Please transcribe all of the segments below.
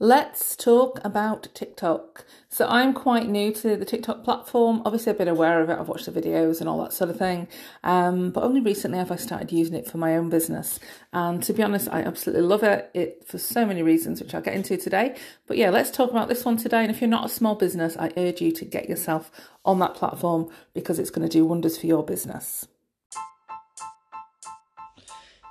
Let's talk about TikTok. So, I'm quite new to the TikTok platform. Obviously, I've been aware of it, I've watched the videos and all that sort of thing. Um, but only recently have I started using it for my own business. And to be honest, I absolutely love it. It for so many reasons, which I'll get into today. But yeah, let's talk about this one today. And if you're not a small business, I urge you to get yourself on that platform because it's going to do wonders for your business.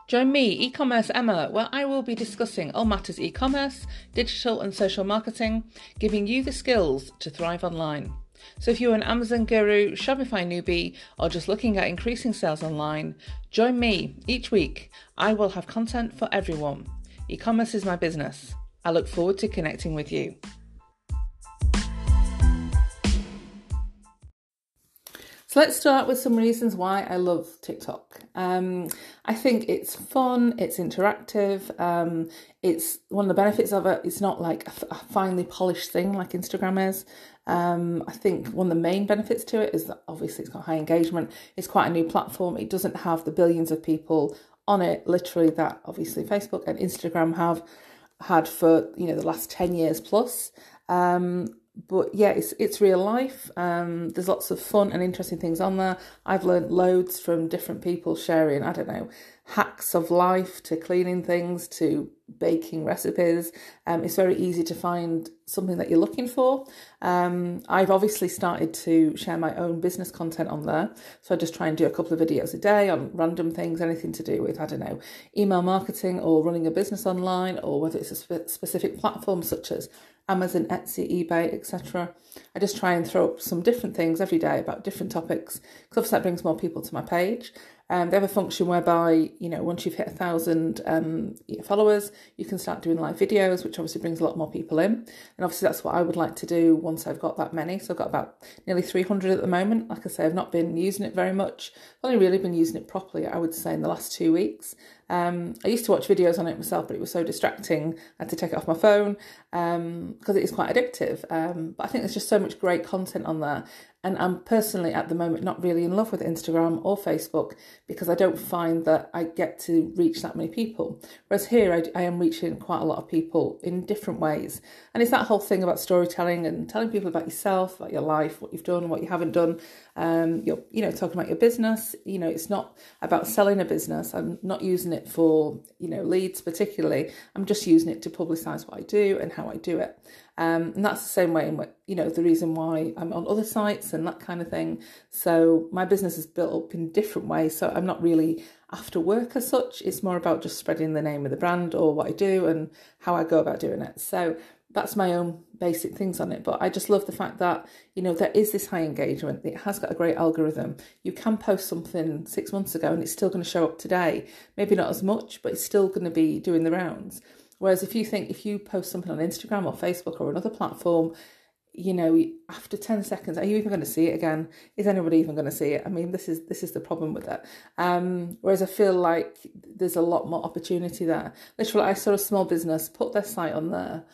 Join me, e-commerce Emma, where I will be discussing all matters e-commerce, digital and social marketing, giving you the skills to thrive online. So if you're an Amazon guru, Shopify newbie, or just looking at increasing sales online, join me each week. I will have content for everyone. E-commerce is my business. I look forward to connecting with you. So let's start with some reasons why I love TikTok. Um, I think it's fun, it's interactive, um, it's one of the benefits of it. It's not like a, finely polished thing like Instagram is. Um, I think one of the main benefits to it is that obviously it's got high engagement. It's quite a new platform. It doesn't have the billions of people on it, literally that obviously Facebook and Instagram have had for you know the last ten years plus. Um, but yeah, it's it's real life. Um, there's lots of fun and interesting things on there. I've learned loads from different people sharing. I don't know hacks of life to cleaning things to baking recipes. Um, it's very easy to find something that you're looking for. Um, I've obviously started to share my own business content on there. So I just try and do a couple of videos a day on random things, anything to do with, I don't know, email marketing or running a business online, or whether it's a spe- specific platform such as Amazon, Etsy, eBay, etc. I just try and throw up some different things every day about different topics because obviously that brings more people to my page. Um, they have a function whereby, you know, once you've hit a thousand um, followers, you can start doing live videos, which obviously brings a lot more people in. And obviously, that's what I would like to do once I've got that many. So I've got about nearly 300 at the moment. Like I say, I've not been using it very much. I've only really been using it properly, I would say, in the last two weeks. Um, I used to watch videos on it myself, but it was so distracting. I had to take it off my phone because um, it is quite addictive. Um, but I think there's just so much great content on there. And I'm personally at the moment not really in love with Instagram or Facebook because I don't find that I get to reach that many people. Whereas here, I, I am reaching quite a lot of people in different ways. And it's that whole thing about storytelling and telling people about yourself, about your life, what you've done, what you haven't done. Um, you're, you know, talking about your business. You know, it's not about selling a business. I'm not using it for, you know, leads particularly. I'm just using it to publicise what I do and how I do it. Um, and that's the same way you know, the reason why I'm on other sites and that kind of thing. So my business is built up in different ways. So I'm not really after work as such. It's more about just spreading the name of the brand or what I do and how I go about doing it. So that's my own basic things on it. But I just love the fact that, you know, there is this high engagement. It has got a great algorithm. You can post something six months ago and it's still going to show up today. Maybe not as much, but it's still going to be doing the rounds. Whereas if you think if you post something on Instagram or Facebook or another platform, you know, after 10 seconds, are you even going to see it again? Is anybody even going to see it? I mean, this is this is the problem with it. Um, whereas I feel like there's a lot more opportunity there. Literally, I saw a small business put their site on there.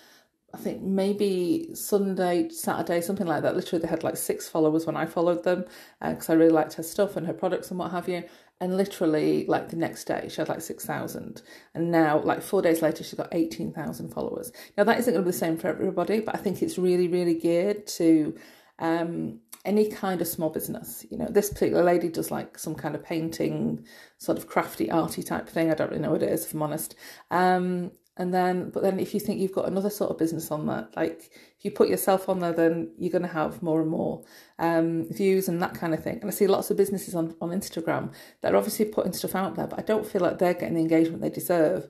I think maybe Sunday, Saturday, something like that. Literally, they had like six followers when I followed them because uh, I really liked her stuff and her products and what have you. And literally, like the next day, she had like 6,000. And now, like four days later, she's got 18,000 followers. Now, that isn't going to be the same for everybody, but I think it's really, really geared to um, any kind of small business. You know, this particular lady does like some kind of painting, sort of crafty, arty type thing. I don't really know what it is, if I'm honest. Um, and then, but then if you think you've got another sort of business on that, like if you put yourself on there, then you're going to have more and more um, views and that kind of thing. And I see lots of businesses on, on Instagram that are obviously putting stuff out there, but I don't feel like they're getting the engagement they deserve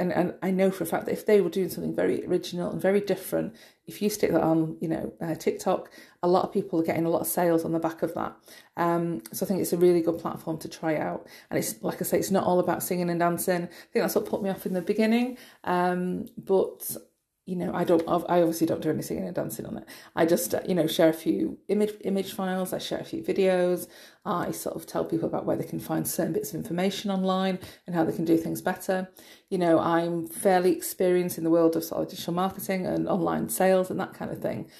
and, and I know for a fact that if they were doing something very original and very different, if you stick that on, you know, uh, TikTok, a lot of people are getting a lot of sales on the back of that. Um, so I think it's a really good platform to try out. And it's like I say, it's not all about singing and dancing. I think that's what put me off in the beginning. Um, but you know, I don't, I obviously don't do any singing and dancing on it. I just, you know, share a few image image files. I share a few videos. I sort of tell people about where they can find certain bits of information online and how they can do things better. You know, I'm fairly experienced in the world of sort of digital marketing and online sales and that kind of thing.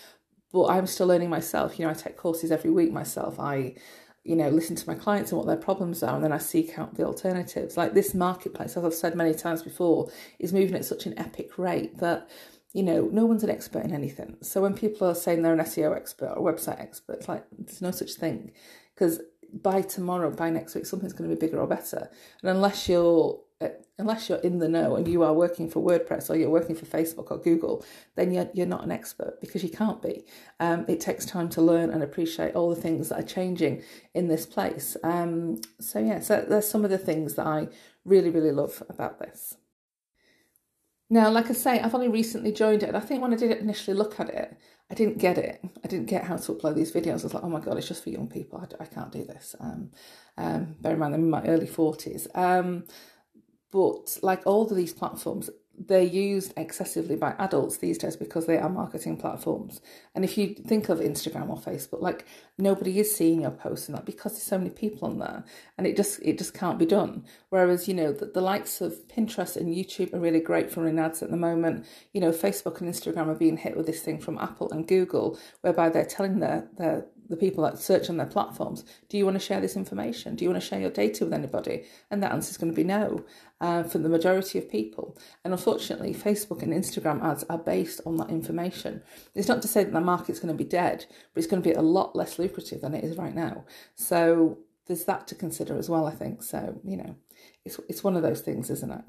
But I'm still learning myself. You know, I take courses every week myself. I you know, listen to my clients and what their problems are, and then I seek out the alternatives. Like this marketplace, as I've said many times before, is moving at such an epic rate that you know, no one's an expert in anything. So when people are saying they're an SEO expert or website expert, it's like there's no such thing because by tomorrow, by next week, something's going to be bigger or better. And unless you're uh, unless you're in the know and you are working for WordPress or you're working for Facebook or Google, then you're, you're not an expert because you can't be. Um, it takes time to learn and appreciate all the things that are changing in this place. Um, so, yeah, so there's some of the things that I really, really love about this. Now, like I say, I've only recently joined it, and I think when I did initially look at it, I didn't get it. I didn't get how to upload these videos. I was like, oh my god, it's just for young people. I, I can't do this. Um, um, bear in mind, I'm in my early forties. Um, but like all of these platforms, they're used excessively by adults these days because they are marketing platforms. And if you think of Instagram or Facebook, like nobody is seeing your posts and that because there's so many people on there, and it just it just can't be done. Whereas you know the, the likes of Pinterest and YouTube are really great for running ads at the moment. You know Facebook and Instagram are being hit with this thing from Apple and Google, whereby they're telling their their the people that search on their platforms, do you want to share this information? Do you want to share your data with anybody? And the answer is going to be no uh, for the majority of people. And unfortunately, Facebook and Instagram ads are based on that information. It's not to say that the market's going to be dead, but it's going to be a lot less lucrative than it is right now. So there's that to consider as well, I think. So, you know, it's, it's one of those things, isn't it?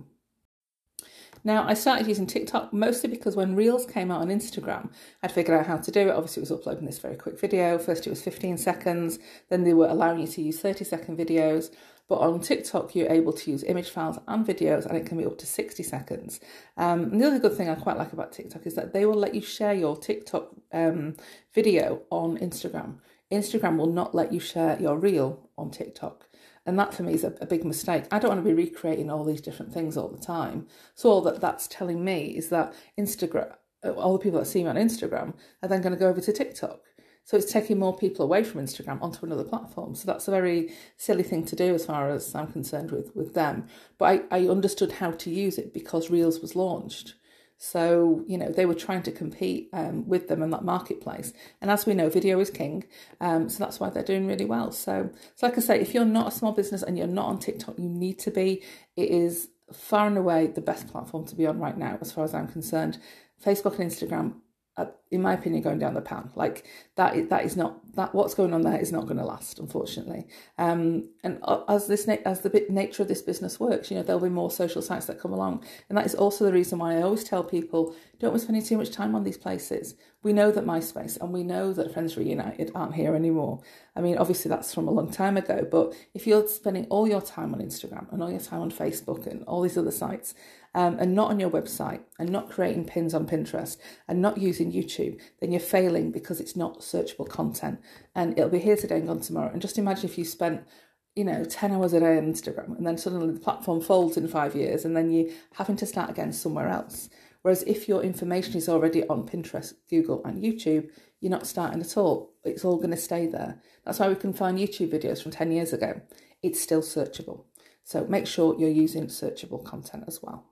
Now, I started using TikTok mostly because when Reels came out on Instagram, I'd figured out how to do it. Obviously, it was uploading this very quick video. First, it was 15 seconds, then they were allowing you to use 30 second videos. But on TikTok, you're able to use image files and videos, and it can be up to 60 seconds. Um, and the other good thing I quite like about TikTok is that they will let you share your TikTok um, video on Instagram. Instagram will not let you share your reel on TikTok. And that for me is a, a, big mistake. I don't want to be recreating all these different things all the time. So all that that's telling me is that Instagram, uh, all the people that see me on Instagram are then going to go over to TikTok. So it's taking more people away from Instagram onto another platform. So that's a very silly thing to do as far as I'm concerned with, with them. But I, I understood how to use it because Reels was launched. So, you know, they were trying to compete um, with them in that marketplace. And as we know, video is king. Um, so that's why they're doing really well. So, so, like I say, if you're not a small business and you're not on TikTok, you need to be. It is far and away the best platform to be on right now, as far as I'm concerned. Facebook and Instagram in my opinion, going down the pan. Like that, that is not that. What's going on there is not going to last, unfortunately. Um, and uh, as this as the nature of this business works, you know, there'll be more social sites that come along, and that is also the reason why I always tell people don't be spending too much time on these places. We know that MySpace and we know that Friends Reunited aren't here anymore. I mean, obviously that's from a long time ago, but if you're spending all your time on Instagram and all your time on Facebook and all these other sites, um, and not on your website and not creating pins on Pinterest and not using YouTube, then you're failing because it's not searchable content and it'll be here today and gone tomorrow. And just imagine if you spent you know, 10 hours a day on Instagram and then suddenly the platform folds in five years and then you're having to start again somewhere else. Whereas if your information is already on Pinterest, Google, and YouTube, you're not starting at all. It's all going to stay there. That's why we can find YouTube videos from 10 years ago. It's still searchable. So make sure you're using searchable content as well.